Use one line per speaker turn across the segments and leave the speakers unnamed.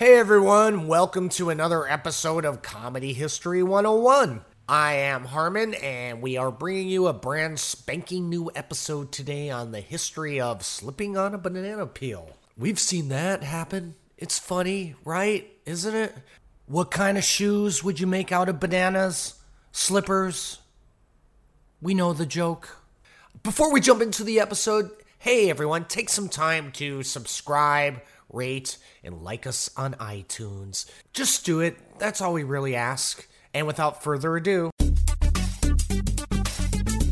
Hey everyone, welcome to another episode of Comedy History 101. I am Harmon, and we are bringing you a brand spanking new episode today on the history of slipping on a banana peel. We've seen that happen. It's funny, right? Isn't it? What kind of shoes would you make out of bananas? Slippers? We know the joke. Before we jump into the episode, hey everyone, take some time to subscribe, rate, and like us on iTunes. Just do it. That's all we really ask. And without further ado,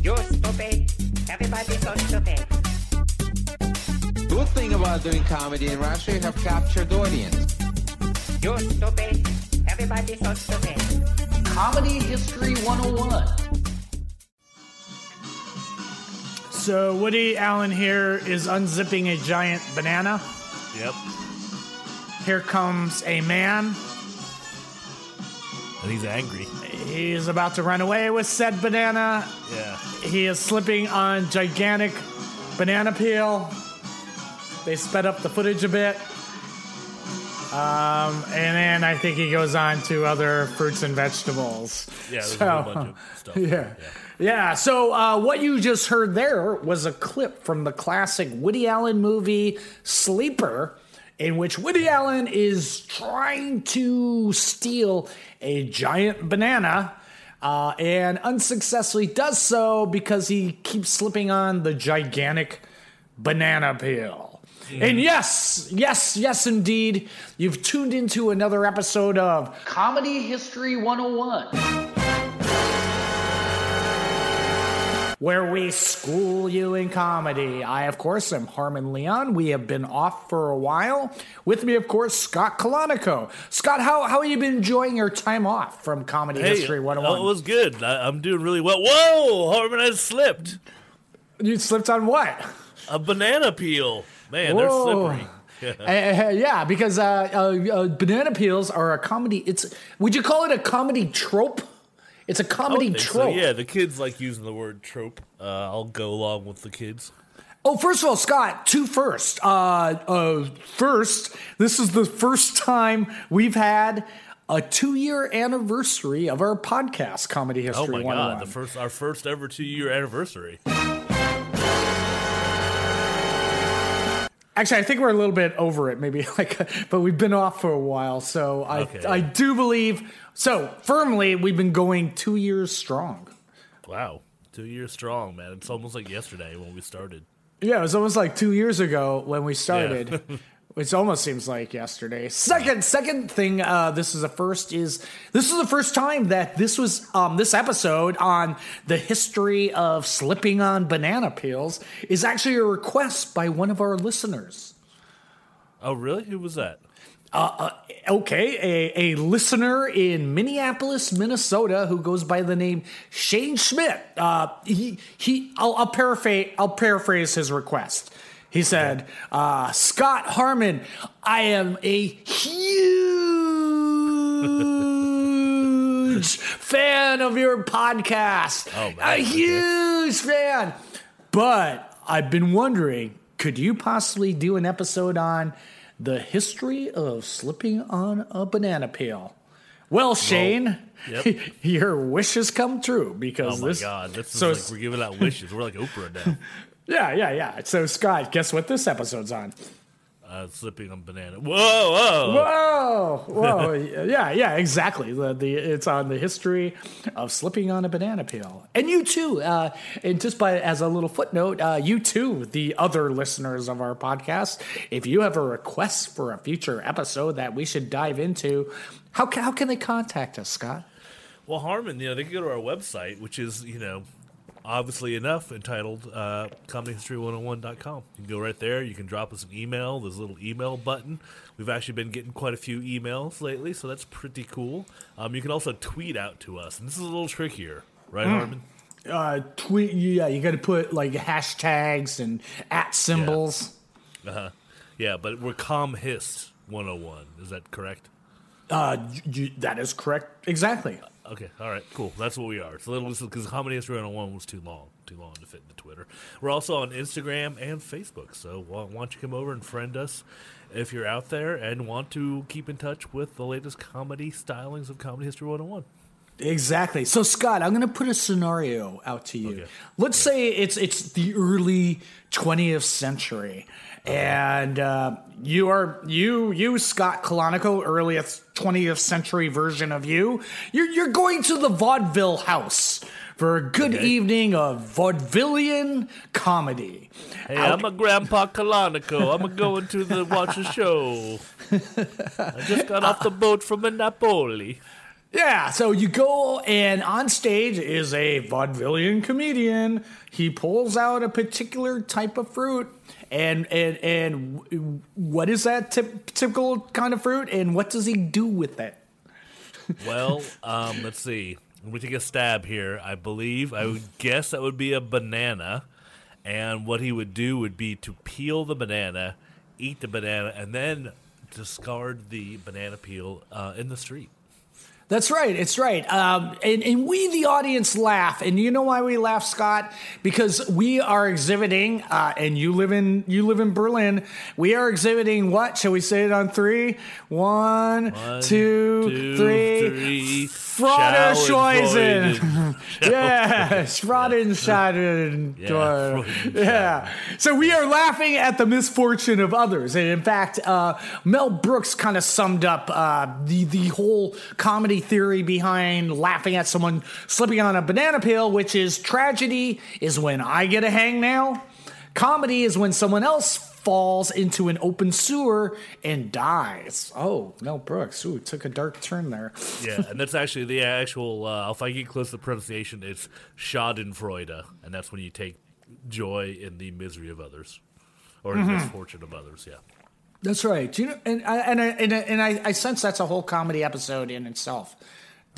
You're stupid. Everybody's so stupid.
Good thing about doing comedy in Russia, you have captured audience.
You're stupid. Everybody's so stupid.
Comedy History 101.
So Woody Allen here is unzipping a giant banana.
Yep.
Here comes a man.
And he's angry.
He's about to run away with said banana.
Yeah.
He is slipping on gigantic banana peel. They sped up the footage a bit. Um, and then I think he goes on to other fruits and vegetables.
Yeah, there's
So-
a whole bunch of stuff.
Yeah. Yeah, so uh, what you just heard there was a clip from the classic Woody Allen movie Sleeper, in which Woody Allen is trying to steal a giant banana uh, and unsuccessfully does so because he keeps slipping on the gigantic banana peel. And yes, yes, yes, indeed, you've tuned into another episode of
Comedy History 101.
Where we school you in comedy. I, of course, am Harmon Leon. We have been off for a while. With me, of course, Scott Kalanico. Scott, how, how have you been enjoying your time off from Comedy
Hey,
History
oh,
101?
it was good. I, I'm doing really well. Whoa! Harmon, I slipped.
you slipped on what?
A banana peel. Man, they're
Whoa.
slippery.
Uh, yeah, because uh, uh, uh, banana peels are a comedy. It's would you call it a comedy trope? It's a comedy trope.
So, yeah, the kids like using the word trope. Uh, I'll go along with the kids.
Oh, first of all, Scott, two first. Uh, uh, first, this is the first time we've had a two-year anniversary of our podcast, Comedy History.
Oh
my
god, the first our first ever two year anniversary.
Actually, I think we're a little bit over it, maybe like, but we've been off for a while, so I
Okay.
I do believe so firmly. We've been going two years strong.
Wow. Two years strong, man. It's almost like yesterday when we started.
Yeah, it was almost like two years ago when we started. Which almost seems like yesterday. Second, second thing. Uh, this is the first. Is this is the first time that this was um, this episode on the history of slipping on banana peels is actually a request by one of our listeners.
Oh really? Who was that?
Okay, a, a listener in Minneapolis, Minnesota, who goes by the name Shane Schmidt. Uh, he he. I'll, I'll paraphrase. I'll paraphrase his request. He said, uh, "Scott Harmon, I am a huge fan of your podcast.
Oh, man.
a huge fan. But I've been wondering, could you possibly do an episode on the history of slipping on a banana peel? Well, Shane,
yep.
your wishes come true because Oh
my
this.
god, this is
so
like we're giving out wishes. We're like Oprah now.
yeah, yeah, yeah. So Scott, guess what this episode's on?
Uh, slipping on banana. Whoa, whoa.
Whoa, whoa, yeah, yeah, exactly. The, the it's on the history of slipping on a banana peel, and you too. Uh, and just by as a little footnote, uh, you too, the other listeners of our podcast, if you have a request for a future episode that we should dive into, how how can they contact us, Scott?
Well, Harmon, you know, they can go to our website, which is, you know, obviously enough, entitled uh, comedyhistory101.com. You can go right there. You can drop us an email. There's a little email button. We've actually been getting quite a few emails lately, so that's pretty cool. Um, you can also tweet out to us, and this is a little trickier, right, Harmon?
Uh, tweet, yeah, you got to put like hashtags and at symbols.
Yeah. Uh-huh. yeah, but we're comhist101. Is that correct?
Uh, you, that is correct. Exactly.
Okay, all right, cool. That's what we are. It's a little because Comedy History 101 was too long, too long to fit into Twitter. We're also on Instagram and Facebook, so why why don't you come over and friend us if you're out there and want to keep in touch with the latest comedy stylings of Comedy History 101.
Exactly. So Scott, I'm going to put a scenario out to you.
Okay.
Let's say it's it's the early 20th century, and uh, you are you you Scott Colonico, earliest 20th century version of you. You're you're going to the vaudeville house for a good
Okay.
evening of vaudevillian comedy.
Hey, I'm a Grandpa Colonico. I'm going to the watch a show. I just got off the boat from a Napoli.
Yeah, so you go and on stage is a vaudevillian comedian. He pulls out a particular type of fruit, and and and what is that typ- typical kind of fruit, and what does he do with it?
Well, um, let's see. Let me take a stab here. I believe, I would guess that would be a banana. And what he would do would be to peel the banana, eat the banana, and then discard the banana peel uh, in the street.
That's right. It's right. Um, and, and we, the audience, laugh. And you know why we laugh, Scott? Because we are exhibiting, uh, and you live in you live in Berlin. We are exhibiting what? Shall we say it on three? One,
One,
two,
two,
three.
three.
Frauderscheusen.
Schadenfreude.
yeah, Schraden,
Yeah,
Yeah. So we are laughing at the misfortune of others. And in fact, uh, Mel Brooks kind of summed up uh, the, the whole comedy theory behind laughing at someone slipping on a banana peel, which is tragedy is when I get a hangnail. Comedy is when someone else falls into an open sewer and dies. Oh, Mel Brooks. Ooh, took a dark turn there.
Yeah, and that's actually the actual, uh, if I get close to the pronunciation, it's Schadenfreude. And that's when you take joy in the misery of others or
Mm-hmm.
the misfortune of others, yeah.
That's right. Do you know, and I, and I, and, I, and I, I sense that's a whole comedy episode in itself.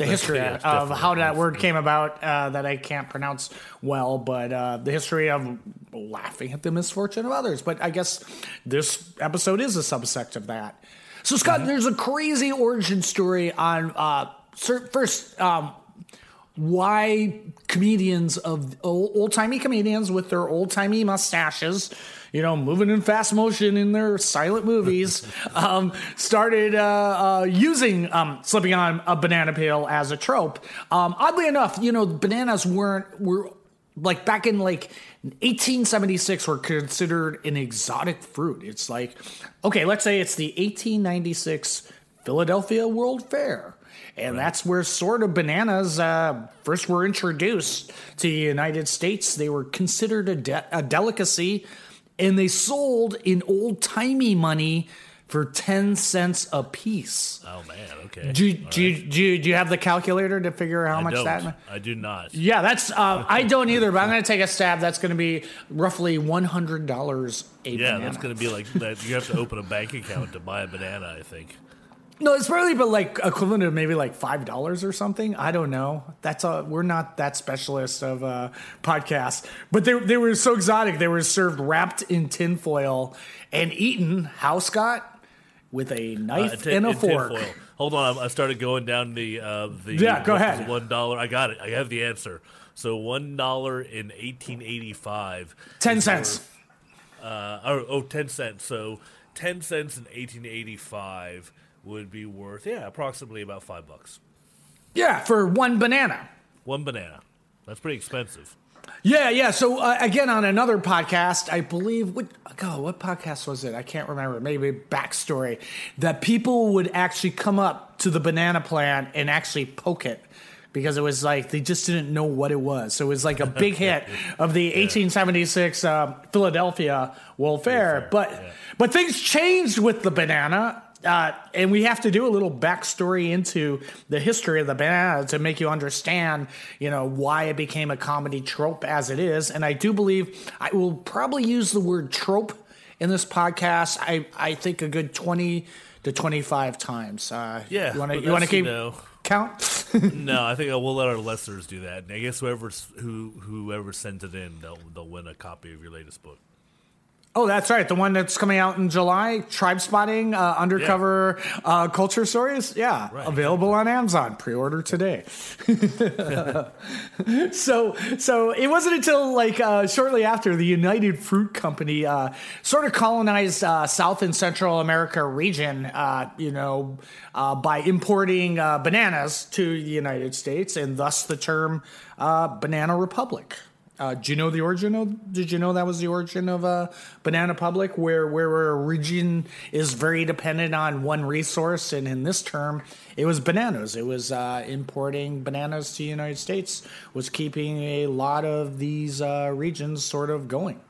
The history of how that word came about uh, that I can't pronounce well, but uh, the history of laughing at the misfortune of others. But I guess this episode is a subsect of that. So Scott, there's a crazy origin story on uh, first. Um, why comedians of old timey comedians with their old timey mustaches, you know, moving in fast motion in their silent movies, um, started uh, uh, using um, slipping on a banana peel as a trope. Um, oddly enough, you know, bananas weren't were like back in like 1876 were considered an exotic fruit. It's like, okay, let's say it's the 1896 Philadelphia World Fair. And that's where sort of bananas uh, first were introduced to the United States. They were considered a, de- a delicacy, and they sold in old timey money for 10 cents a piece.
Oh, man, okay.
Do, you- do, you-
right.
do, you- do you have the calculator to figure out how
I
much
don't.
that?
I do not.
Yeah, that's. Uh, I don't either, but I'm going to take a stab. That's going to be roughly one hundred dollars a
Yeah,
banana.
that's going to be like that. You have to open a bank account to buy a banana, I think.
No, it's probably but like equivalent to maybe like five dollars or something. I don't know. That's a we're not that specialist of uh, podcasts, but they they were so exotic. They were served wrapped in tinfoil and eaten. How Scott with a
Uh,
knife and a fork.
tinfoil. Hold on, I started going down the uh, the
Yeah, go ahead.
One dollar. I got it. I have the answer. So one dollar in eighteen eighty five.
Ten cents.
Uh, oh, oh, 10 cents. So ten cents in eighteen eighty five would be worth yeah, approximately about five bucks.
Yeah, for one banana.
One banana. That's pretty expensive.
Yeah, yeah. So uh, again, on another podcast, I believe what God, what podcast was it? I can't remember. Maybe backstory that people would actually come up to the banana plant and actually poke it because it was like they just didn't know what it was. So it was like a big hit of the 1876 uh, Philadelphia World Fair.
Fair,
But
yeah.
but things changed with the banana. Uh, and we have to do a little backstory into the history of the banana to make you understand, you know, why it became a comedy trope as it is. And I do believe I will probably use the word trope in this podcast. I, I think a good twenty to twenty five times. Uh,
Yeah,
you want to you want to keep count?
no, I think we'll let our listeners do that. And I guess whoever's who whoever sends it in, they'll they'll win a copy of your latest book.
Oh, that's right. The one that's coming out in July, Tribespotting, uh, undercover uh, culture stories. Yeah,
Right.
available on Amazon. Pre-order today. so, so it wasn't until like uh, shortly after the United Fruit Company uh, sort of colonized uh, South and Central America region. Uh, you know, uh, by importing uh, bananas to the United States, and thus the term uh, "banana republic." Uh, do you know the origin of? Did you know that was the origin of uh, Banana Public, where where a region is very dependent on one resource, and in this term, it was bananas. It was uh, importing bananas to the United States was keeping a lot of these uh, regions sort of going.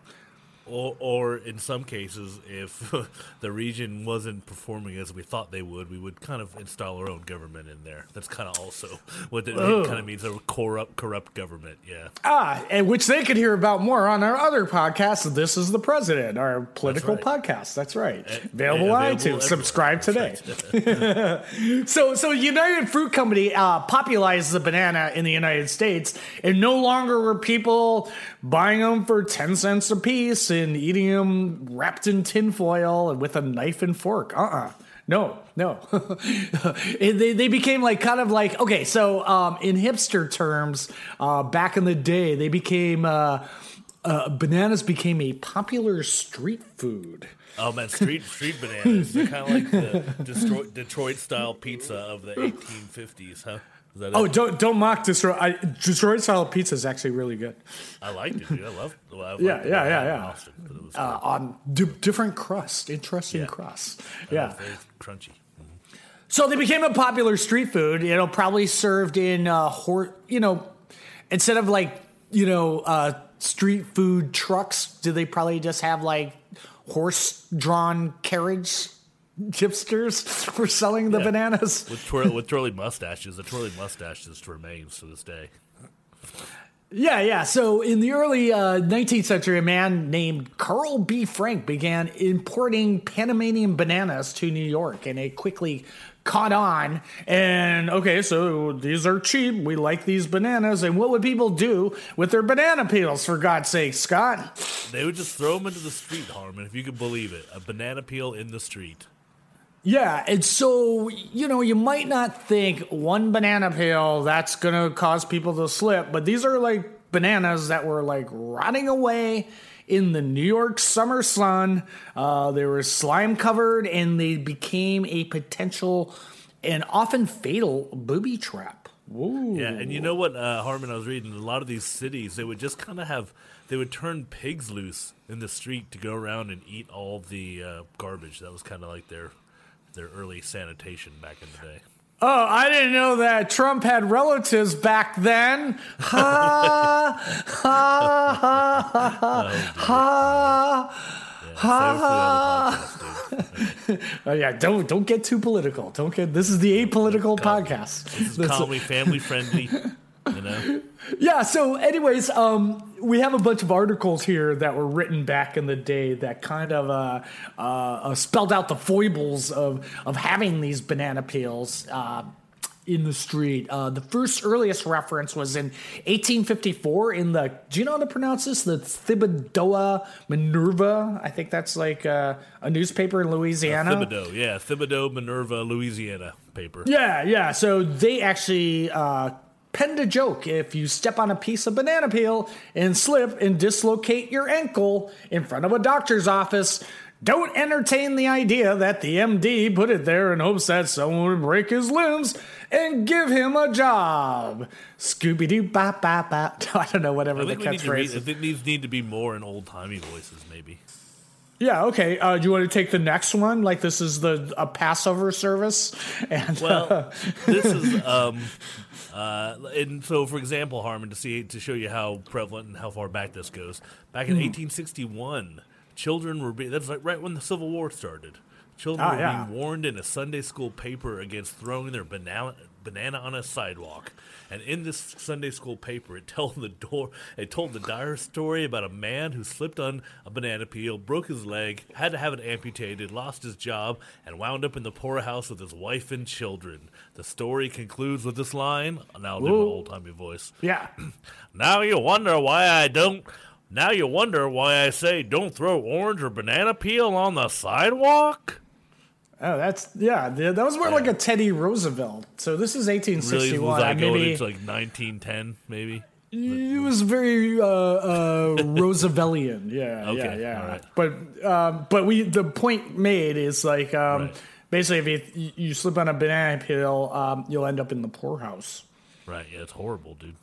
Or, or in some cases, if the region wasn't performing as we thought they would, we would kind of install our own government in there. That's kind of also what it, kind of means—a corrupt, corrupt government. Yeah,
Ah, and which they could hear about more on our other podcast. This is the president, our political
right.
podcast. That's right. Available,
yeah,
on
available
iTunes. Subscribe
That's
today. so, so United Fruit Company uh, popularized the banana in the United States, and no longer were people buying them for ten cents a piece and eating them wrapped in tinfoil and with a knife and fork. Uh uh No, no. They, they became like kind of like, okay, so um, in hipster terms, uh, back in the day, they became, uh, uh, bananas became a popular street food.
Oh man, street street bananas. They're kind of like the Detroit, Detroit style pizza of the 1850s, huh? Is that
Oh,
it?
don't don't mock Detroit. I, Detroit style pizza is actually really good.
I liked it, dude. I love. Well, I
Yeah,
it
yeah, yeah,
had it in
yeah.
Austin, but
Uh, on di- different crust, interesting
Yeah.
crust.
good.
Yeah.
very crunchy.
So they became a popular street food. You know, probably served in uh, hor- you know, instead of like you know uh, street food trucks, do they probably just have like horse-drawn carriage hipsters were selling the
Yeah.
bananas?
With twirl, with twirly mustaches, the twirly mustache just remains to this day.
Yeah, yeah. So in the early uh, 19th century, a man named Carl B. Frank began importing Panamanian bananas to New York, and it quickly caught on. And okay, so these are cheap. We like these bananas. And what would people do with their banana peels, for God's sake, Scott?
They would just throw them into the street, Harmon, if you could believe it. A banana peel in the street.
Yeah, and so you know you might not think one banana peel that's gonna cause people to slip, but these are like bananas that were like rotting away in the New York summer sun. Uh, they were slime covered, and they became a potential and often fatal booby trap. Ooh.
Yeah, and you know what, uh, Harmon? I was reading a lot of these cities. They would just kind of have. They would turn pigs loose in the street to go around and eat all the uh, garbage. That was kind of like their their early sanitation back in the day.
Oh, I didn't know that Trump had relatives back then. Ha ha ha ha oh, ha.
Yeah, save it for the other podcast, dude.
Oh yeah, don't don't get too political. Don't get. This is the apolitical podcast.
This is family friendly. You know,
Yeah. So, anyways, um, we have a bunch of articles here that were written back in the day that kind of uh, uh, uh, spelled out the foibles of of having these banana peels. Uh, in the street. Uh, the first earliest reference was in 1854 in the. Do you know how to pronounce this? The Thibodaux Minerva. I think that's like uh, a newspaper in Louisiana.
Thibodaux, yeah, Thibodaux, Minerva, Louisiana paper.
Yeah, yeah. So they actually uh, penned a joke. If you step on a piece of banana peel and slip and dislocate your ankle in front of a doctor's office, don't entertain the idea that the MD put it there in hopes that someone would break his limbs and give him a job. Scooby Doo, bop, bop, bop. I don't know, whatever
I
the
think we need to read.
catchphrase
I
is.
think these need to be more in old timey voices, maybe.
Yeah, okay. Uh, do you want to take the next one? Like this is the a Passover service? And
Well, this is um, uh, and so for example, Harmon, to see to show you how prevalent and how far back this goes. Back in 1861, children were being that's like right when the Civil War started. Children
Ah,
were
yeah.
being warned in a Sunday school paper against throwing their banana banana on a sidewalk. And in this Sunday school paper, it told the door it told the dire story about a man who slipped on a banana peel, broke his leg, had to have it amputated, lost his job, and wound up in the poorhouse with his wife and children. The story concludes with this line. Now I'll do my old timey voice.
yeah.
Now you wonder why I don't Now you wonder why I say don't throw orange or banana peel on the sidewalk?
Oh, that's yeah. th- That was more like a Teddy Roosevelt. So this is
Really,
1861.
was that going
maybe
like 1910, maybe?
it was very uh, uh, Rooseveltian. Yeah, yeah,
Okay,
yeah.
all right.
But um, but we the point made is like um,
Right.
basically if you, you slip on a banana peel, um, you'll end up in the poorhouse.
Right, yeah, it's horrible, dude.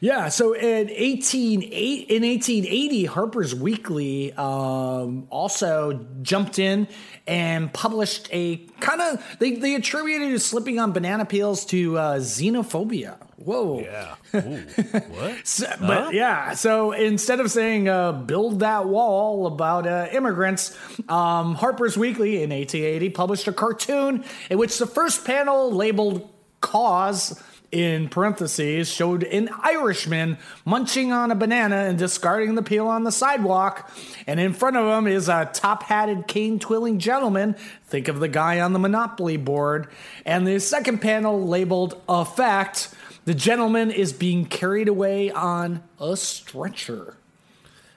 Yeah, so in 18, in 1880, Harper's Weekly um, also jumped in and published a kind of they, they attributed slipping on banana peels to uh, xenophobia. Whoa.
Yeah. Ooh, what?
So- but yeah, so instead of saying uh, "build that wall" about uh, immigrants, um, Harper's Weekly in 1880 published a cartoon in which the first panel labeled "cause." In parentheses, showed an Irishman munching on a banana and discarding the peel on the sidewalk. And in front of him is a top hatted cane twirling gentleman. Think of the guy on the Monopoly board. And the second panel labeled a fact the gentleman is being carried away on a stretcher.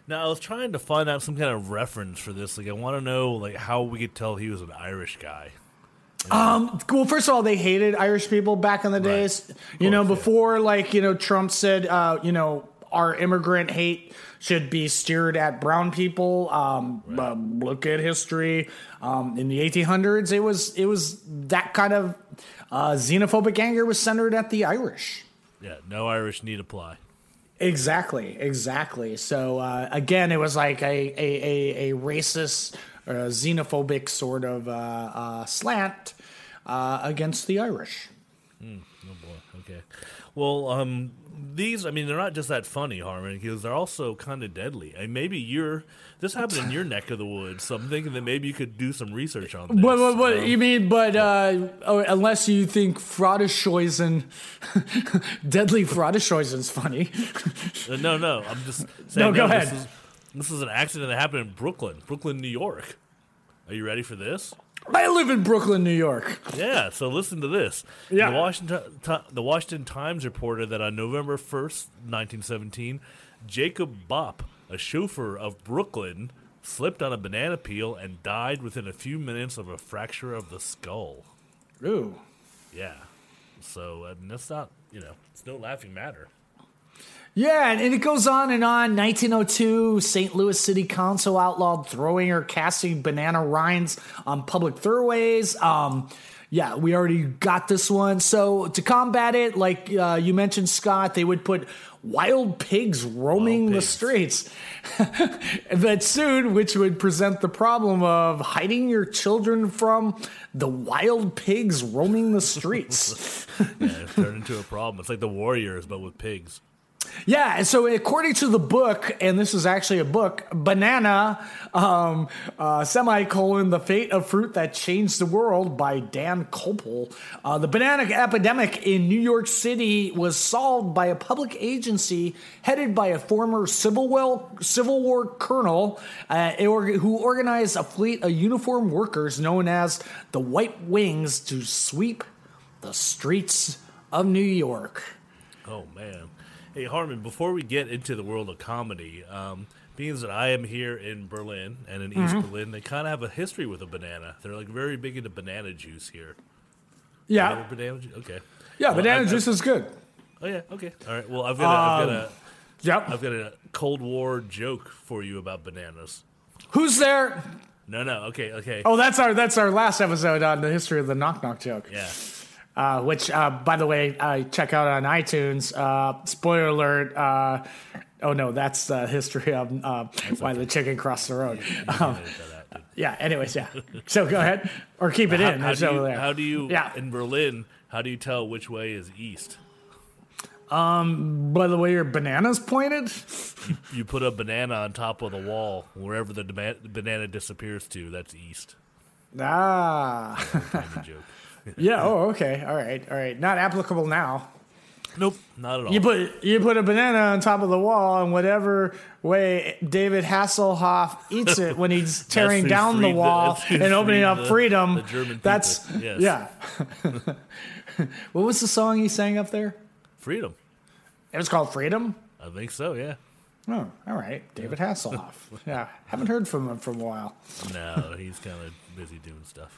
Now I was trying to find out some kind of reference for this. Like I want to know like how we could tell he was an Irish guy.
Well, first of all, they hated Irish people back in the days. You know, before like you know Trump said, uh, you know, our immigrant hate should be steered at brown people. Um, uh, look at history. Um, in the 1800s, it was it was that kind of uh, xenophobic anger was centered at the Irish.
Yeah, no Irish need apply.
Exactly, exactly. So uh, again, it was like a a, a, a racist, uh, xenophobic sort of uh, uh, slant uh, against the Irish.
Oh boy. Okay. Well, um, these. I mean, they're not just that funny, Harmon, because they're also kind of deadly. And maybe you're. This happened in your neck of the woods, so I'm thinking that maybe you could do some research on this.
What, what, what
Um,
you mean? But uh, oh, unless you think Frodescheusen, deadly Frodescheusen's funny.
uh, no, no. I'm just saying.
No, go
This
ahead.
is, this is an accident that happened in Brooklyn, Brooklyn, New York. Are you ready for this?
I live in Brooklyn, New York.
Yeah, so listen to this.
Yeah.
The Washington, the Washington Times reported that on November 1st, 1917, Jacob Bopp, a chauffeur of Brooklyn, slipped on a banana peel and died within a few minutes of a fracture of the skull.
Ooh.
Yeah. So, I mean, that's not, you know, it's no laughing matter.
Yeah, and and it goes on and on. 1902, St. Louis City Council outlawed throwing or casting banana rinds on public thoroughways. Um, yeah, we already got this one. So to combat it, like uh, you mentioned, Scott, they would put wild pigs roaming
Wild
the streets. that soon, which would present the problem of hiding your children from the wild pigs roaming the streets.
Yeah, it turned into a problem. It's like the Warriors, but with pigs.
Yeah, and so according to the book, and this is actually a book, Banana, um, uh, semicolon, The Fate of Fruit That Changed the World by Dan Koeppel. Uh, the banana epidemic in New York City was solved by a public agency headed by a former Civil War, Civil War colonel uh, who organized a fleet of uniformed workers known as the White Wings to sweep the streets of New York.
Oh man. Hey Harmon, before we get into the world of comedy, um, being that I am here in Berlin and in East Berlin, they kind of have a history with a banana. They're like very big into banana juice here.
Yeah.
Banana juice? Okay.
Yeah,
Well,
banana
I- I-
juice is good.
Oh yeah. Okay. All right. Well, I've got a, I've got a
Yep.
I've got a Cold War joke for you about bananas.
Who's there?
No, no. Okay. Okay.
Oh, that's our that's our last episode on the history of the knock knock joke.
Yeah.
Uh, which, uh, by the way, I check out on iTunes. Uh, spoiler alert. Uh, oh no, that's the history of uh, why the chicken crossed the road. Um,
that
yeah. Anyways, yeah. So go ahead or keep it
How,
in.
how do you,
there.
how do you
Yeah.
in Berlin? How do you tell which way is east?
Um, By the way, your bananas pointed.
You put a banana on top of the wall wherever the banana disappears to. That's east.
Ah.
Kind of joke.
yeah. Oh, okay. All right. All right. Not applicable now.
Nope, not at all.
You put you put a banana on top of the wall, and whatever way David Hasselhoff eats it when he's tearing down the wall and opening up
the-
freedom.
the.
That's
Yes.
yeah. what was the song he sang up there?
Freedom.
It was called Freedom.
I think so. Yeah.
Oh, all right. David Hasselhoff. yeah, haven't heard from him for a while.
No, he's kind of busy doing stuff.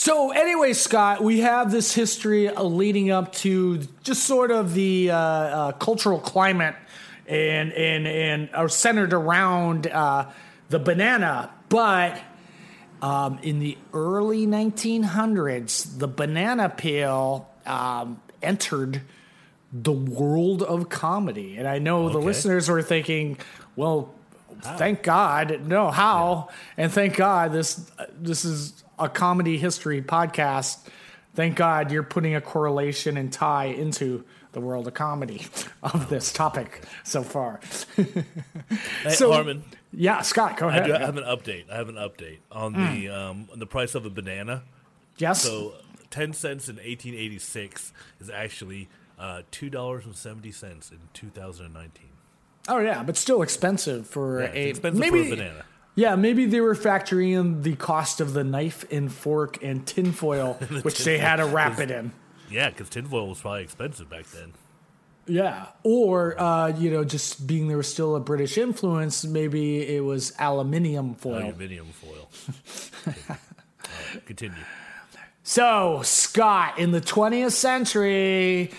So, anyway, Scott, we have this history uh, leading up to just sort of the uh, uh, cultural climate and and and are centered around uh, the banana. But um, in the early 1900s, the banana peel um, entered the world of comedy, and I know the listeners were thinking, well. Thank God, no how, and thank God this this is a comedy history podcast. Thank God you're putting a correlation and tie into the world of comedy of this topic so far.
Hey,
So-
Harmon,
Yeah, Scott, go
I,
ahead.
do, I have an update. I have an update on the um, on the price of a banana.
yes.
So, ten cents in 1886 is actually uh, two dollars and seventy cents in 2019.
oh yeah, but still expensive for
Yeah,
a
expensive
maybe,
for a banana.
Yeah, maybe they were factoring in the cost of the knife and fork and tinfoil, which they had to wrap it in.
Yeah, because tinfoil was probably expensive back then.
Yeah, or uh, you know, just being there was still a British influence, maybe it was aluminium foil.
Aluminium foil. Right, continue.
So, Scott, in the 20th century,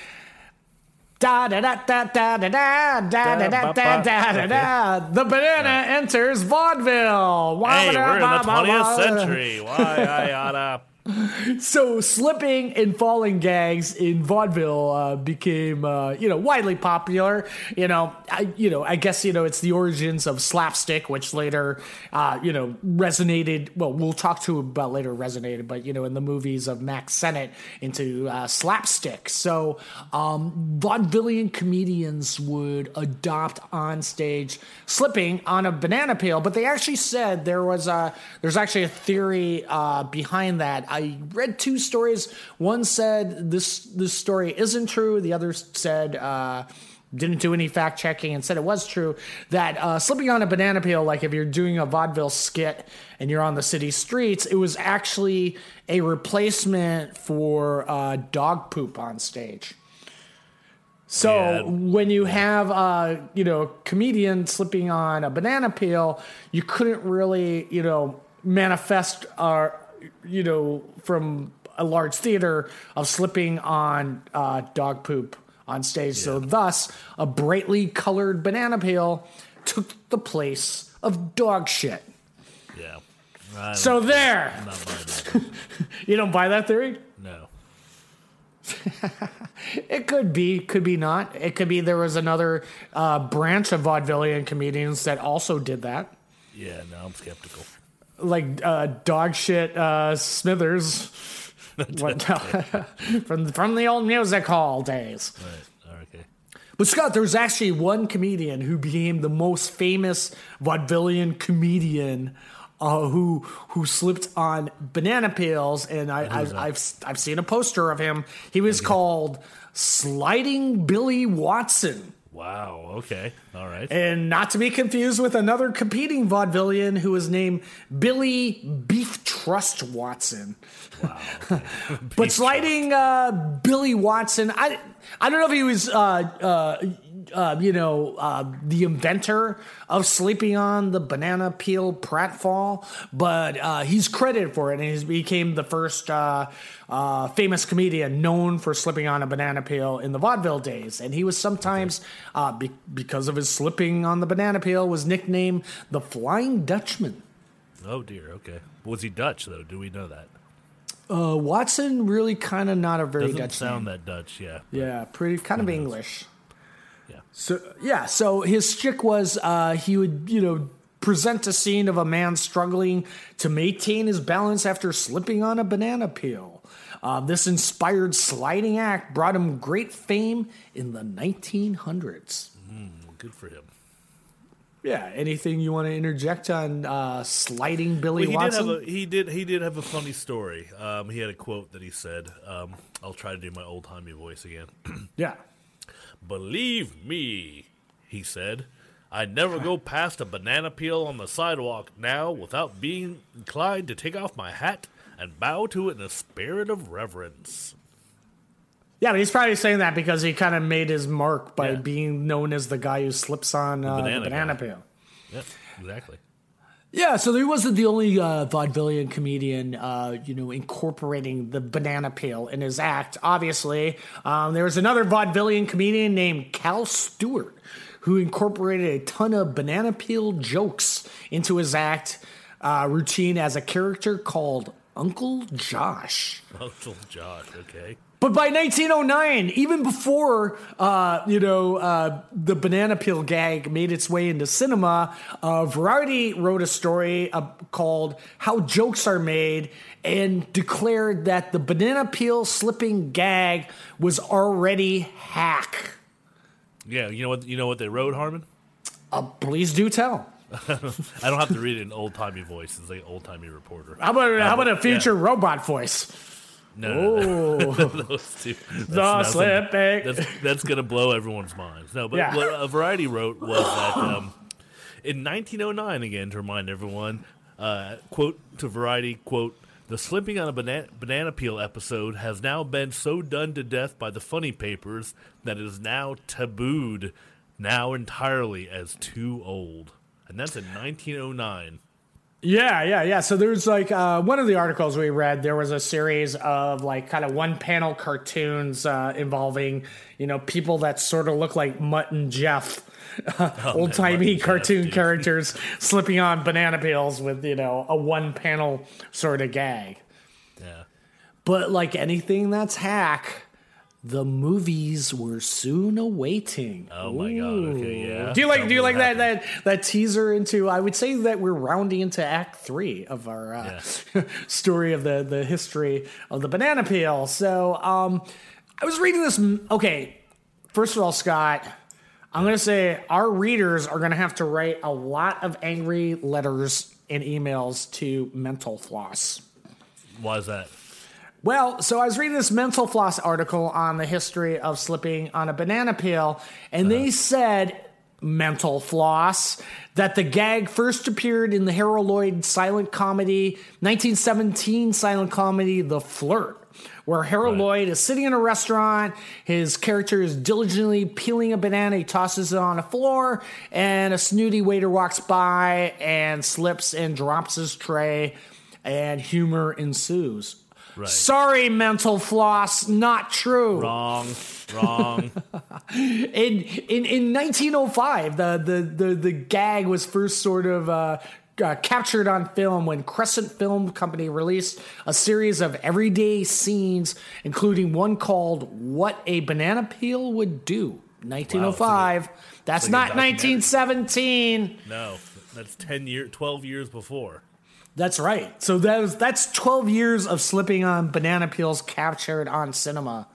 da da da da da da da da da da da da the banana enters vaudeville.
Hey, we're in the 20th century. Why, oughta.
So, slipping and falling gags in vaudeville uh, became, uh, you know, widely popular. You know, I, you know, I guess you know it's the origins of slapstick, which later, uh, you know, resonated. Well, we'll talk to about later resonated, but you know, in the movies of Mack Sennett into uh, slapstick. So, um, vaudevillian comedians would adopt on stage slipping on a banana peel, but they actually said there was a there's actually a theory uh, behind that. I read two stories. One said this this story isn't true. The other said. Uh, didn't do any fact checking and said it was true that uh, slipping on a banana peel, like if you're doing a vaudeville skit and you're on the city streets, it was actually a replacement for uh, dog poop on stage. So
Yeah.
when you have uh, you know, a comedian slipping on a banana peel, you couldn't really, you know, manifest uh, you know, from a large theater of slipping on uh, dog poop on stage. So thus a brightly colored banana peel took the place of dog shit.
Yeah. I
So
don't-
there. You don't buy that theory?
No.
It could be, could be not. It could be there was another uh, branch of vaudevillian comedians that also did that.
Yeah, no, I'm skeptical.
Like uh, dog shit uh, Smithers what, from from the old music hall days.
Right. Okay.
But Scott, there was actually one comedian who became the most famous vaudevillian comedian. Uh, who who slipped on banana peels, and I, I. I've I've seen a poster of him. He was called Sliding Billy Watson.
Wow. Okay. All right.
And not to be confused with another competing vaudevillian who was named Billy Beef Trust Watson.
Wow.
But sliding uh, Billy Watson, I I don't know if he was uh, uh, uh, you know uh, the inventor of sleeping on the banana peel pratfall, but uh, he's credited for it, and he became the first uh, uh, famous comedian known for slipping on a banana peel in the vaudeville days. And he was sometimes uh, be- because of his slipping on the banana peel was nicknamed the Flying Dutchman.
Oh dear. Okay. Was he Dutch though? Do we know that?
Uh, Watson really kind of not a very
Doesn't
Dutch
sound
name.
that Dutch. Yeah.
Yeah, pretty kind of English.
Yeah.
So yeah, so his shtick was uh, he would you know present a scene of a man struggling to maintain his balance after slipping on a banana peel. Uh, this inspired sliding act brought him great fame in the 1900s.
Well, good for him.
Yeah, anything you want to interject on uh, sliding Billy
Well, he
Watson?
did have a he did he did have a funny story. Um, he had a quote that he said. Um, I'll try to do my old timey voice again.
yeah.
Believe me, he said. I never go past a banana peel on the sidewalk now without being inclined to take off my hat and bow to it in a spirit of reverence.
Yeah, but he's probably saying that because he kind of made his mark by
Yeah.
being known as the guy who slips on uh, the
banana
banana
guy.
peel.
Yeah, exactly.
Yeah, so he wasn't the only uh, vaudevillian comedian, uh, you know, incorporating the banana peel in his act. Obviously, um, there was another vaudevillian comedian named Cal Stewart who incorporated a ton of banana peel jokes into his act uh, routine as a character called Uncle Josh.
Uncle Josh. Okay.
But by 1909, even before uh, you know uh, the banana peel gag made its way into cinema, uh, Variety wrote a story uh, called "How Jokes Are Made" and declared that the banana peel slipping gag was already hack.
Yeah, you know what? You know what they wrote, Harmon.
Uh, please do tell.
I don't have to read it in old timey voice. It's like old timey reporter.
How about how about a
yeah.
future robot voice?
No, no, no. Those two. That's,
the
that's a- that's that's gonna blow everyone's minds. No, but
Yeah.
what a Variety wrote was that um, in 1909, again to remind everyone, uh, quote to Variety, quote. The slipping on a banana, banana peel episode has now been so done to death by the funny papers that it is now tabooed, now entirely as too old. And that's in 1909.
Yeah, yeah, yeah. So there's like uh, one of the articles we read. There was a series of like kind of one panel cartoons uh, involving you know people that sort of look like Mutt and Jeff, old timey
and Jeff,
cartoon characters slipping on banana peels with you know a one panel sort of gag.
Yeah.
But like anything that's hack, the movies were soon awaiting.
Oh my god. Okay. Yeah.
Do you like
Tell
do you like that, that that teaser into I would say that we're rounding into act 3 of our uh, story of the the history of the banana peel. So, um I was reading this okay, first of all, Scott, I'm going to say our readers are going to have to write a lot of angry letters and emails to Mental Floss.
Why is that?
Well, so I was reading this Mental Floss article on the history of slipping on a banana peel, and they uh-huh. said, Mental Floss, that the gag first appeared in the Harold Lloyd silent comedy, 1917 silent comedy, The Flirt. Where Harold
Right.
Lloyd is sitting in a restaurant, his character is diligently peeling a banana, he tosses it on the floor, and a snooty waiter walks by and slips and drops his tray, and humor ensues.
Right.
Sorry, mental floss, not true.
Wrong. Wrong.
In in in 1905, the the the, the gag was first sort of uh, uh, captured on film when Crescent Film Company released a series of everyday scenes, including one called "What a Banana Peel Would Do." 1905. That's
like
not 1917.
no. That's ten year, twelve years before.
That's right. So that was, that's 12 years of slipping on banana peels captured on cinema.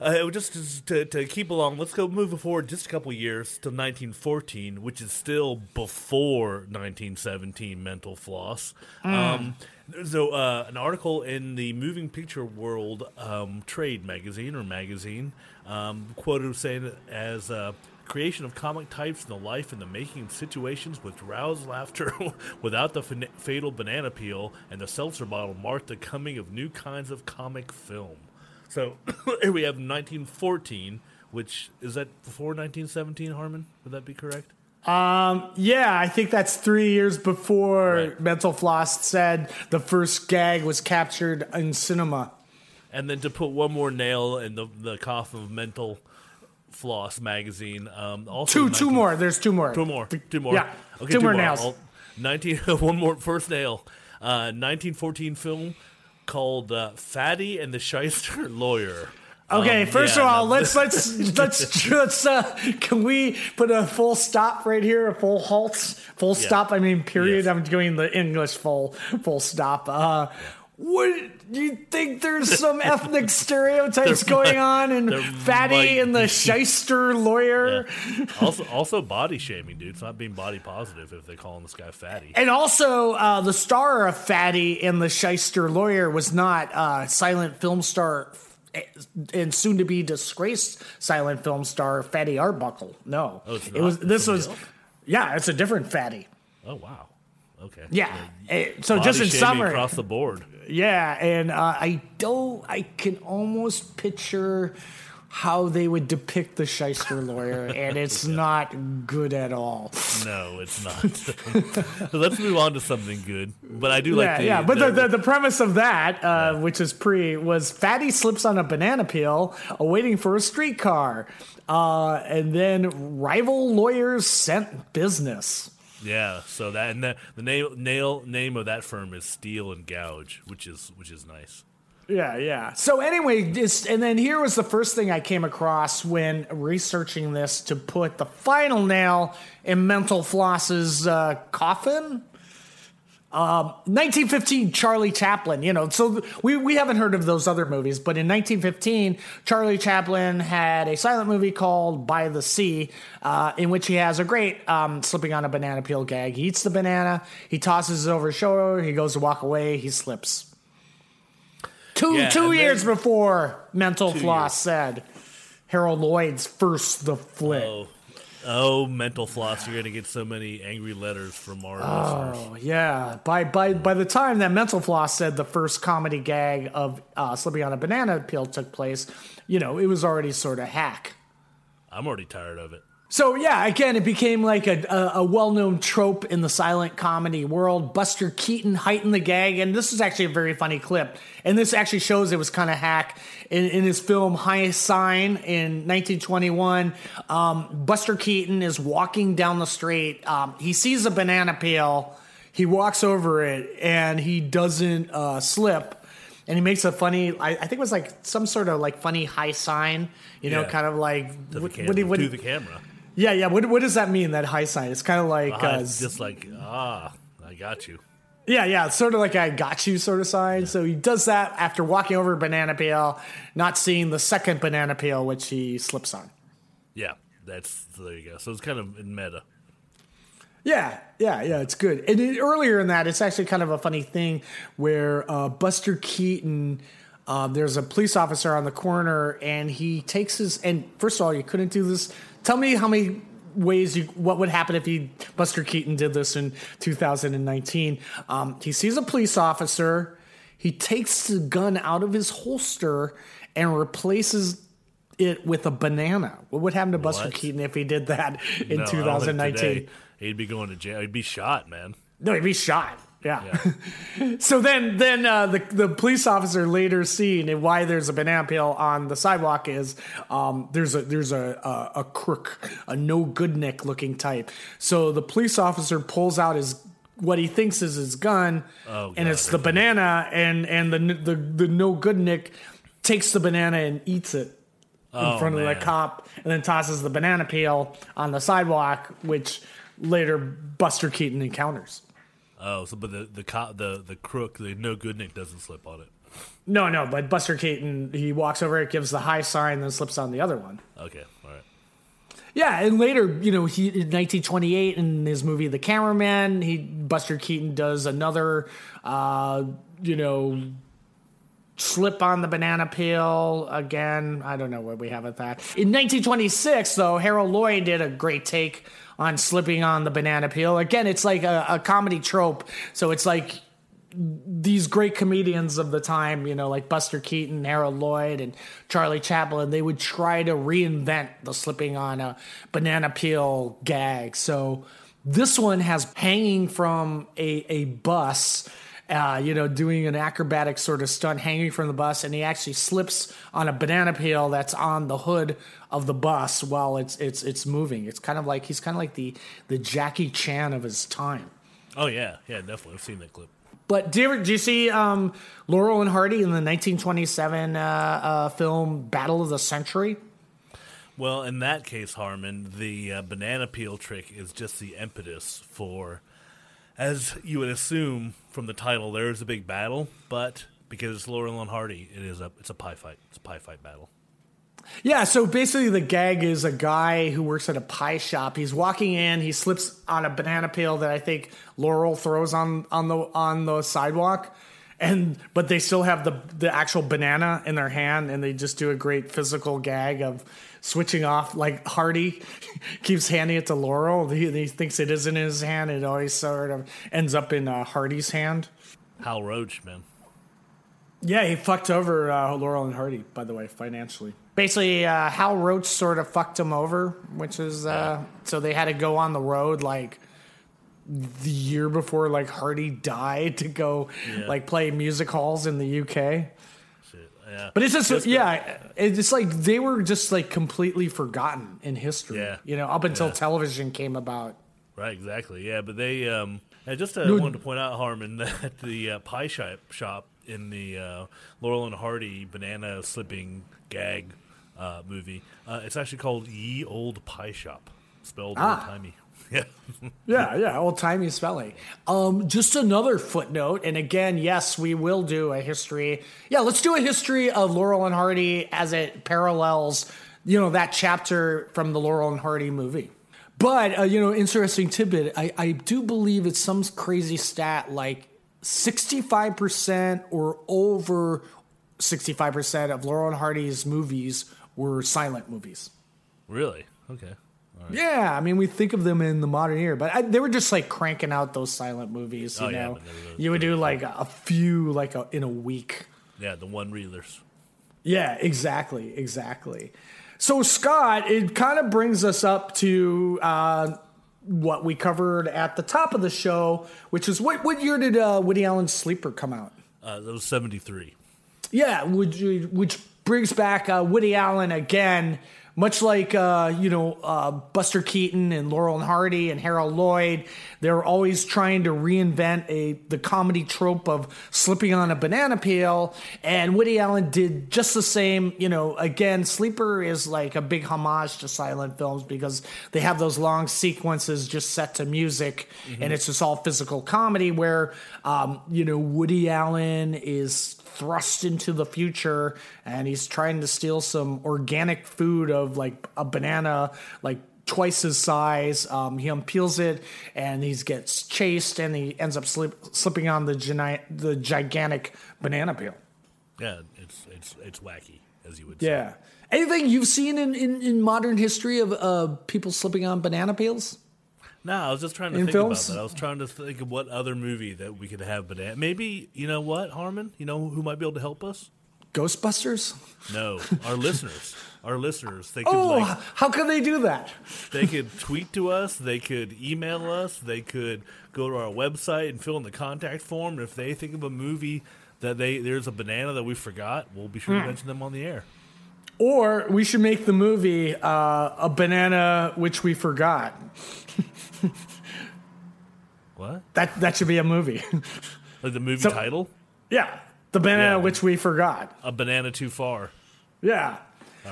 Uh, just to, to, keep along, let's go move forward just a couple years to 1914, which is still before 1917 mental floss. Um, so, uh, an article in the Moving Picture World um, Trade magazine or magazine um, quoted saying as uh, creation of comic types in the life and the making of situations which rouse laughter without the fin- fatal banana peel and the seltzer bottle marked the coming of new kinds of comic film. So here we have 1914, which is that before 1917, Harmon? Would that be correct?
Um, Yeah, I think that's three years before
Right.
Mental Floss said the first gag was captured in cinema.
And then to put one more nail in the the coffin of Mental Floss magazine, um, also
Two,
19
two more. There's two more.
two more, two more,
Yeah, Okay, two more nails.
I'll- 19, one more first nail. Uh, 1914 film called uh, Fatty and the Shyster Lawyer.
Okay,
Um,
first
yeah,
of all,
no,
let's let's let's let's uh, can we put a full stop right here, a full halt, full stop. I mean, period.
Yes.
I'm doing the English full full stop. Uh, what do you think? There's some ethnic stereotypes going on, and fatty and the
be.
shyster lawyer.
also, also body shaming, dude. It's not being body positive if they calling this guy fatty.
And also, uh, the star of Fatty and the Shyster Lawyer was not uh, silent film star eh, and soon to be disgraced silent film star Fatty Arbuckle. No,
Oh,
it was. This was.
else?
Yeah, it's a different Fatty.
Oh wow. Okay.
Yeah. eh, So
Body
just in
shaming
summary,
across the board.
Yeah, and uh, I don't. I can almost picture how they would depict the shyster lawyer, and it's not good at all.
No, it's not. so let's move on to something good. But I do like
yeah,
the
yeah. But the,
the-
the, premise of that, uh, which is pre, was Fatty slips on a banana peel, uh, waiting for a streetcar, uh, and then rival lawyers sent business.
Yeah. So that and the, the name nail name of that firm is Steel and Gouge, which is which is nice.
Yeah, yeah. So anyway, this and then here was the first thing I came across when researching this to put the final nail in Mental Floss's uh, coffin. Um, 1915, Charlie Chaplin. You know, so we we haven't heard of those other movies, but in 1915, Charlie Chaplin had a silent movie called By the Sea, uh, in which he has a great um, slipping on a banana peel gag. He eats the banana, he tosses it over his shoulder, he goes to walk away, he slips. Two
Yeah,
two years
then-
before Mental Floss
years.
said Harold Lloyd's first the flip.
Oh, oh, mental floss! You're gonna get so many angry letters from our listeners.
Oh yeah. By by by the time that Mental Floss said the first comedy gag of uh, slipping on a banana peel took place, you know, it was already sort of hack.
I'm already tired of it.
So yeah, again, it became like a, a, a well-known trope in the silent comedy world. Buster Keaton heightened the gag, and this is actually a very funny clip. And this actually shows it was kind of hack in, in his film High Sign in 1921. Um, Buster Keaton is walking down the street. Um, he sees a banana peel. He walks over it, and he doesn't uh, slip. And he makes a funny, I, I think it was like some sort of like funny high sign, you know,
Yeah.
kind of like what- what what do
to the camera.
Yeah, yeah. What, what does that mean? That high sign? It's kind of like,
Ah,
uh,
it's just like ah, I got you.
yeah, yeah. It's sort of like a got you sort of sign. So he does that after walking over a banana peel, not seeing the second banana peel, which he slips on.
Yeah, that's there you go. So it's kind of in meta.
Yeah, yeah, yeah. It's good. And it, earlier in that, it's actually kind of a funny thing where uh, Buster Keaton. Uh, there's a police officer on the corner, and he takes his. And first of all, you couldn't do this. Tell me how many ways you. What would happen if he Buster Keaton did this in 2019? Um, he sees a police officer. He takes the gun out of his holster and replaces it with a banana. What would happen to Buster
What?
Keaton if he did that in
No, I don't think
2019?
today He'd be going to jail. He'd be shot, man.
No, he'd be shot. Yeah. so then, then uh, the the police officer later seen why there's a banana peel on the sidewalk is um, there's a there's a, a a crook, a no good Nick looking type. So the police officer pulls out his what he thinks is his gun,
Oh,
and it's the banana, and and the the the no good Nick takes the banana and eats it in
Oh,
front of
man.
the cop, and then tosses the banana peel on the sidewalk, which later Buster Keaton encounters.
Oh, so but the the co- the the crook, the no good Nick doesn't slip on it.
No, no, but Buster Keaton, he walks over it, gives the high sign, then slips on the other one.
Okay, all right.
Yeah, and later, you know, he in 1928 in his movie The Cameraman, he Buster Keaton does another, uh, you know, slip on the banana peel again. I don't know what we have at that. In 1926, though, Harold Lloyd did a great take on slipping on the banana peel. Again, it's like a, a comedy trope, so it's like these great comedians of the time, you know, like Buster Keaton, Harold Lloyd, and Charlie Chaplin, they would try to reinvent the slipping on a banana peel gag. So this one has hanging from a, a bus, uh, you know, doing an acrobatic sort of stunt hanging from the bus, and he actually slips on a banana peel that's on the hood of the bus while it's it's it's moving. It's kind of like he's kind of like the the Jackie Chan of his time.
Oh yeah, yeah, definitely. I've seen that clip.
But do you, do you see um, Laurel and Hardy in the 1927 uh, uh, film Battle of the Century?
Well, in that case, Harmon, the uh, banana peel trick is just the impetus for, as you would assume from the title, there is a big battle, but because it's Laurel and Hardy, it is a it's a pie fight. It's a pie fight battle.
Yeah, so basically the gag is a guy who works at a pie shop. He's walking in, he slips on a banana peel that I think Laurel throws on on the on the sidewalk, and but they still have the the actual banana in their hand, and they just do a great physical gag of switching off. Like Hardy keeps handing it to Laurel. He, he thinks it isn't in his hand. It always sort of ends up in uh, Hardy's hand.
Hal Roach, man.
Yeah, he fucked over uh, Laurel and Hardy, by the way, financially. Basically, uh, Hal Roach sort of fucked him over, which is uh, so they had to go on the road like the year before like Hardy died to go
Yeah.
like play music halls in the UK.
Yeah.
But it's just, yeah, it's like they were just like completely forgotten in history.
Yeah.
You know, up until
Yeah.
television came about.
Right, exactly. Yeah, but they um and just uh,
No-
wanted to point out Harmon that the uh, pie shop shop in the uh, Laurel and Hardy banana slipping gag uh, movie. Uh, it's actually called Ye Old Pie Shop, spelled
Ah.
old timey. Yeah,
Yeah, yeah, old timey spelling. Um, just another footnote, and again, yes, we will do a history. Yeah, let's do a history of Laurel and Hardy as it parallels, you know, that chapter from the Laurel and Hardy movie. But uh, you know, interesting tidbit. I, I do believe it's some crazy stat like sixty-five percent or over sixty-five percent of Laurel and Hardy's movies were silent movies.
really? Okay.
Yeah, I mean, we think of them in the modern era, but I, they were just like cranking out those silent movies. You
Oh,
know,
they
you would do like a few, like a, in a week.
Yeah, the one reelers.
Yeah, exactly, exactly. So Scott, it kind of brings us up to uh, what we covered at the top of the show, which is what what year did uh, Woody Allen's Sleeper come out?
Uh, that was seventy three.
Yeah, which which brings back uh, Woody Allen again, much like uh, you know uh, Buster Keaton and Laurel and Hardy and Harold Lloyd. They're always trying to reinvent a the comedy trope of slipping on a banana peel, and Woody Allen did just the same. You know, again, Sleeper is like a big homage to silent films because they have those long sequences just set to music, and it's just all physical comedy where um, you know Woody Allen is thrust into the future and he's trying to steal some organic food of like a banana like twice his size. Um, he unpeels it and he gets chased and he ends up slip, slipping on the, geni- the gigantic banana peel.
Yeah, it's it's it's wacky as you would say.
yeah. Anything you've seen in, in, in modern history of uh, people slipping on banana peels
No, I was just trying to
In
think
films?
about that. I was trying to think of what other movie that we could have banana. Maybe you know what, Harmon? You know who might be able to help us?
ghostbusters
No, our listeners. Our listeners. They could
oh
like
how can they do that
they could tweet to us. They could email us. They could go to our website and fill in the contact form. And if they think of a movie that they there's a banana that we forgot, we'll be sure
Hmm.
to mention them on the air.
Or we should make the movie uh, a banana which we forgot.
What?
That that should be a movie.
Like the movie
So-
title?
yeah, the banana
Yeah.
which we forgot.
A banana too far.
Yeah.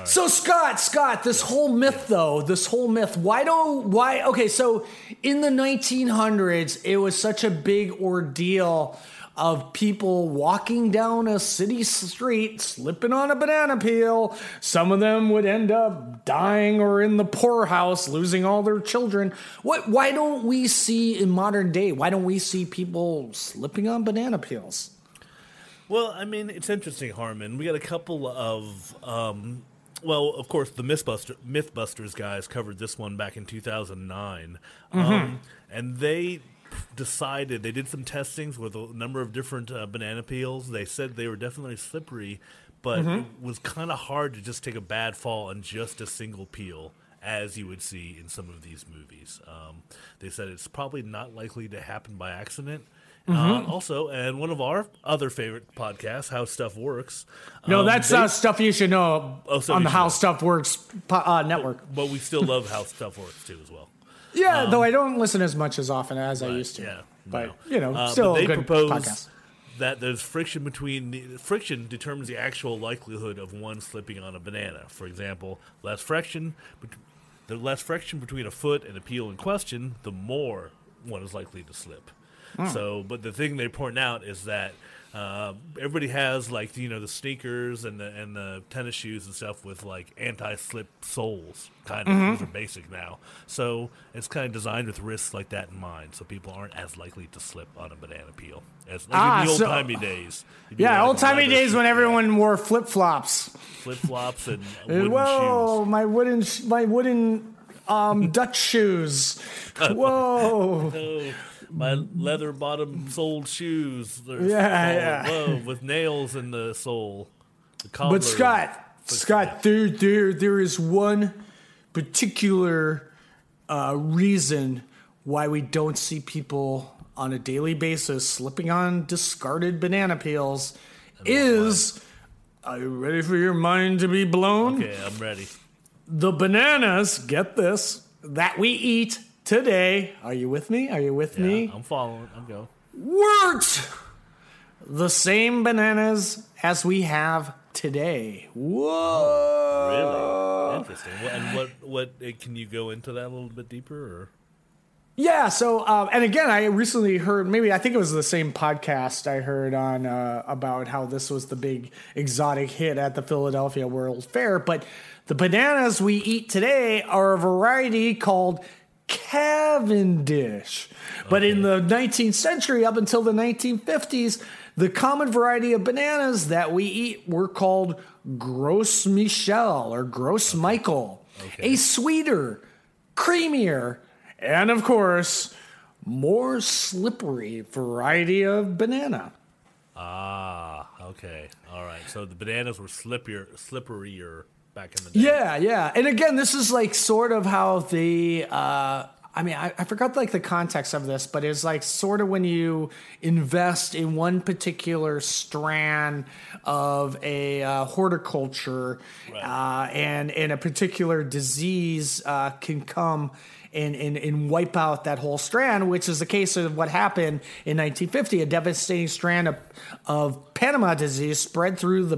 So Scott, Scott, this whole myth though, this whole myth, why don't why okay, so in the 1900s it was such a big ordeal of people walking down a city street slipping on a banana peel. Some of them would end up dying or in the poorhouse losing all their children. What why don't we see in modern day, why don't we see people slipping on banana peels?
Well, I mean, it's interesting, Harmon. We got a couple of, um, well, of course, the Mythbuster, MythBusters guys covered this one back in 2009, um, and they decided they did some testings with a number of different uh, banana peels. They said they were definitely slippery, but it was kind of hard to just take a bad fall on just a single peel. As you would see in some of these movies, um, they said it's probably not likely to happen by accident. Uh, also, and one of our other favorite podcasts, How Stuff Works.
No,
um,
that's
they-
uh, stuff you should know
Oh, stuff
on the How
know.
Stuff Works po- uh, network.
but we still love How Stuff Works too, as well.
Yeah, though I don't listen as much as often as I used to.
Yeah,
but
no.
you know,
Uh,
still
they
a good
propose
podcast.
that there's friction between the friction determines the actual likelihood of one slipping on a banana. For example, less friction, the less friction between a foot and a peel in question, the more one is likely to slip.
Hmm.
So, but the thing they point out is that Uh, everybody has like you know the sneakers and the and the tennis shoes and stuff with like anti-slip soles. Kind of
Mm-hmm.
those are basic now, so it's kind of designed with risks like that in mind, so people aren't as likely to slip on a banana peel as like
Ah,
in the
so-
old timey days.
Yeah,
like,
old timey days when everyone wore flip flops.
flip flops and wooden
Whoa,
shoes.
my wooden, my wooden um, Dutch shoes. Whoa.
My leather bottom soled shoes. They're
Yeah, yeah.
low with nails in the sole. The
But Scott, Scott, there, there, there is one particular uh, reason why we don't see people on a daily basis slipping on discarded banana peels. Is are you ready for your mind to be blown?
Okay, I'm ready.
The bananas, get this, that we eat today. Are you with me? Are you with me?
I'm following. I'm going.
weren't the same bananas as we have today. Whoa.
Really interesting. And what? What? uh, Can you go into that a little bit deeper? Or
Yeah. So, um, and again, I recently heard maybe I think it was the same podcast I heard on uh, about how this was the big exotic hit at the Philadelphia World Fair. But the bananas we eat today are a variety called Cavendish. But in the 19th century, up until the 1950s, the common variety of bananas that we eat were called Gros Michel or Gros Michael, a sweeter, creamier, and of course, more slippery variety of banana.
ah, okay, all right. So the bananas were slippier, slipperier back in the day.
Yeah, yeah. And again, this is like sort of how the uh I mean, I, I forgot like the context of this, but it's like sort of when you invest in one particular strand of a uh, horticulture, uh, and and a particular disease uh, can come and, and and wipe out that whole strand, which is the case of what happened in 1950. A devastating strand of, of Panama disease spread through the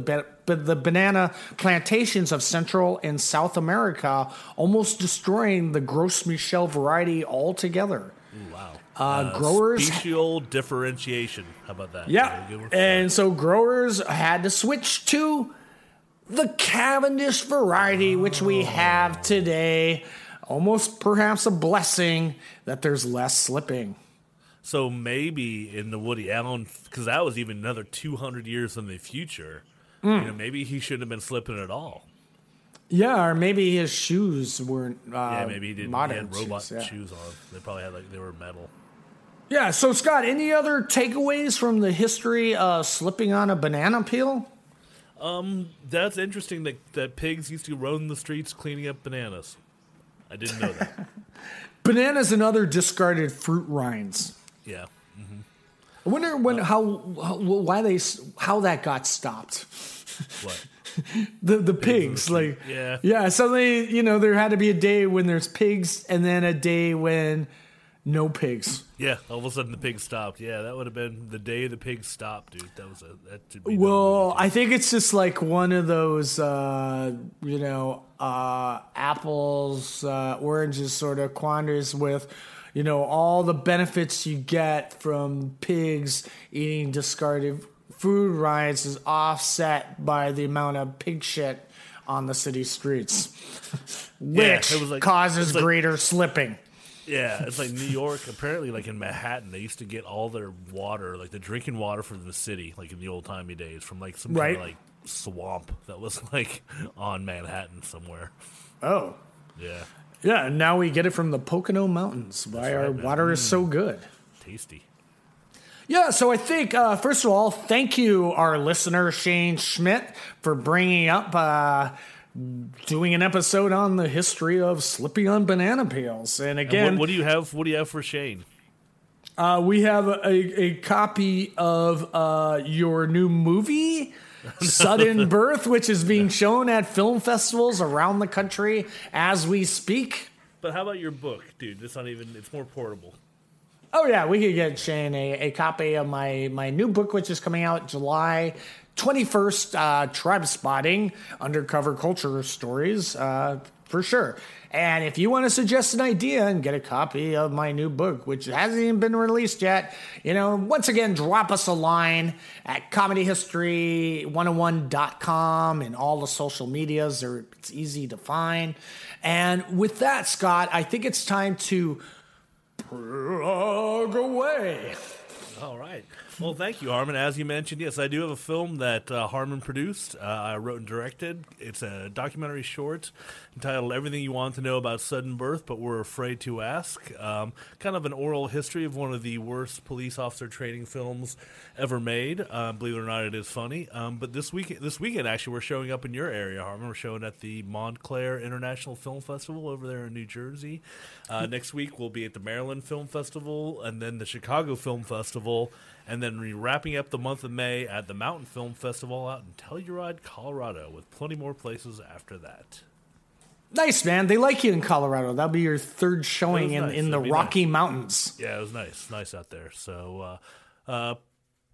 the banana plantations of Central and South America, almost destroying the Gros Michel variety altogether.
Wow.
Uh, growers,
Special differentiation. How about that?
yeah, and so growers had to switch to the Cavendish variety, which we have today. Almost perhaps a blessing that there's less slipping.
So maybe in the Woody Allen, because that was even another 200 years in the future.
Hmm.
You know, maybe he shouldn't have been slipping at all.
Yeah, or maybe his shoes weren't. Uh,
Yeah, maybe he didn't. He had robot
shoes, yeah.
shoes on. They probably had like they were metal.
Yeah. So Scott, any other takeaways from the history of slipping on a banana peel?
Um, That's interesting that, that pigs used to roam the streets cleaning up bananas. I didn't know that.
Bananas and other discarded fruit rinds.
yeah.
I wonder when how, how why they how that got stopped.
What?
The the pigs like
Yeah.
yeah. Suddenly you know there had to be a day when there's pigs and then a day when no pigs.
Yeah. All of a sudden the pigs stopped. Yeah, that would have been the day the pigs stopped, dude. That was a that should be.
Well, I think it's just like one of those, uh, you know, uh, apples, uh, oranges sort of quandaries with, you know, all the benefits you get from pigs eating discarded food rinds is offset by the amount of pig shit on the city streets,
Yeah,
which
it was like-
causes
like-
greater slipping.
Yeah, it's like New York. Apparently, like in Manhattan, they used to get all their water, like the drinking water from the city, like in the old timey days, from like some kind of like swamp that was like on Manhattan somewhere.
Oh.
Yeah,
Yeah, and now we get it from the Pocono Mountains. Why our
man.
water is so good.
tasty.
Yeah, so I think uh, first of all, thank you, our listener Shane Schmidt, for bringing up uh, doing an episode on the history of Slippy on banana peels. And
And
again,
what, what do you have? What do you have for Shane?
uh, we have a, a copy of uh, your new movie. Sudden Birth, which is being shown at film festivals around the country as we speak.
But how about your book, dude? It's not even. It's more portable.
Oh yeah, we could get Shane a, a copy of my my new book, which is coming out July twenty first. Uh, Tribespotting: Undercover Culture Stories. Uh, for sure. And if you want to suggest an idea and get a copy of my new book, which hasn't even been released yet, you know, once again, drop us a line at comedyhistory101.com and all the social medias. Are, it's easy to find. And with that, Scott, I think it's time to plug away.
All right. Well, thank you, Harmon. As you mentioned, yes, I do have a film that uh, Harmon produced. Uh, I wrote and directed. It's a documentary short entitled "Everything You Want to Know About Sudden Birth, But We're Afraid to Ask." Um, kind of an oral history of one of the worst police officer training films ever made. Uh, believe it or not, it is funny. Um, but this week, this weekend, actually, we're showing up in your area, Harmon. We're showing at the Montclair International Film Festival over there in New Jersey. Uh, next week, we'll be at the Maryland Film Festival and then the Chicago Film Festival and then we're wrapping up the month of May at the Mountain Film Festival out in Telluride, Colorado, with plenty more places after that.
Nice, man. They like you in Colorado. That'll be your third showing in,
nice.
in the
That'd
Rocky Mountains.
Yeah, it was nice, nice out there. So, uh, uh,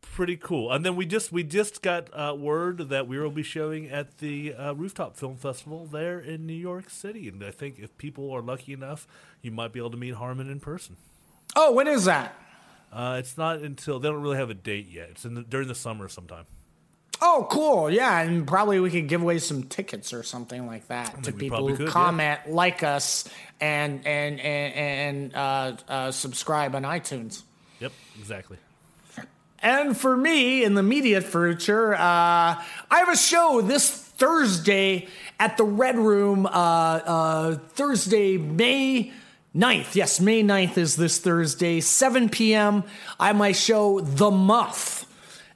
pretty cool. And then we just we just got uh, word that we will be showing at the uh, Rooftop Film Festival there in New York City. And I think if people are lucky enough, you might be able to meet Harmon in person.
Oh, when is that?
Uh, it's not until they don't really have a date yet. It's in the, during the summer sometime.
Oh, cool. Yeah, and probably we could give away some tickets or something like that to people who
could, yeah.
comment, like us, and and and, and uh, uh, subscribe on iTunes.
Yep, exactly.
And for me, in the immediate future, uh, I have a show this Thursday at the Red Room, uh, uh, Thursday, May 9th. Yes, May 9th is this Thursday, 7 p.m. I have my show, The Moth,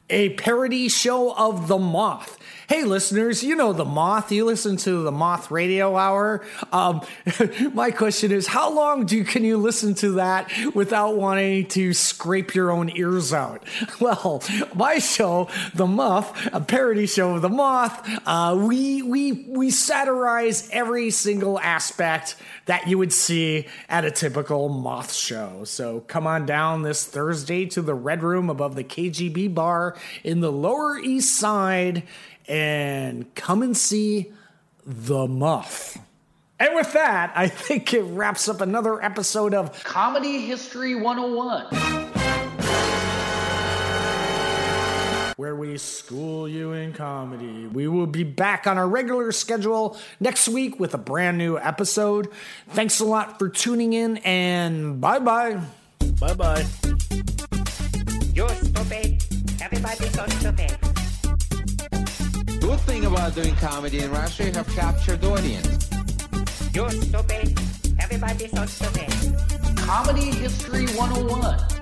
a parody show of The Moth. Hey, listeners, you know The Moth. You listen to The Moth Radio Hour. Um, my question is how long do can you listen to that without wanting to scrape your own ears out? Well, my show, The Moth, a parody show of The Moth, uh, we, we, we satirize every single aspect that you would see at a typical Moth show. So come on down this Thursday to the Red Room above the KGB bar in the Lower East Side and come and see The Muff. And with that, I think it wraps up another episode of
Comedy History 101.
where we school you in comedy. We will be back on our regular schedule next week with a brand new episode. Thanks a lot for tuning in and bye bye.
Bye bye.
You're stupid. Everybody's so stupid.
Good thing about doing comedy in Russia, you have captured audience.
You're stupid. Everybody's so stupid.
Comedy History 101.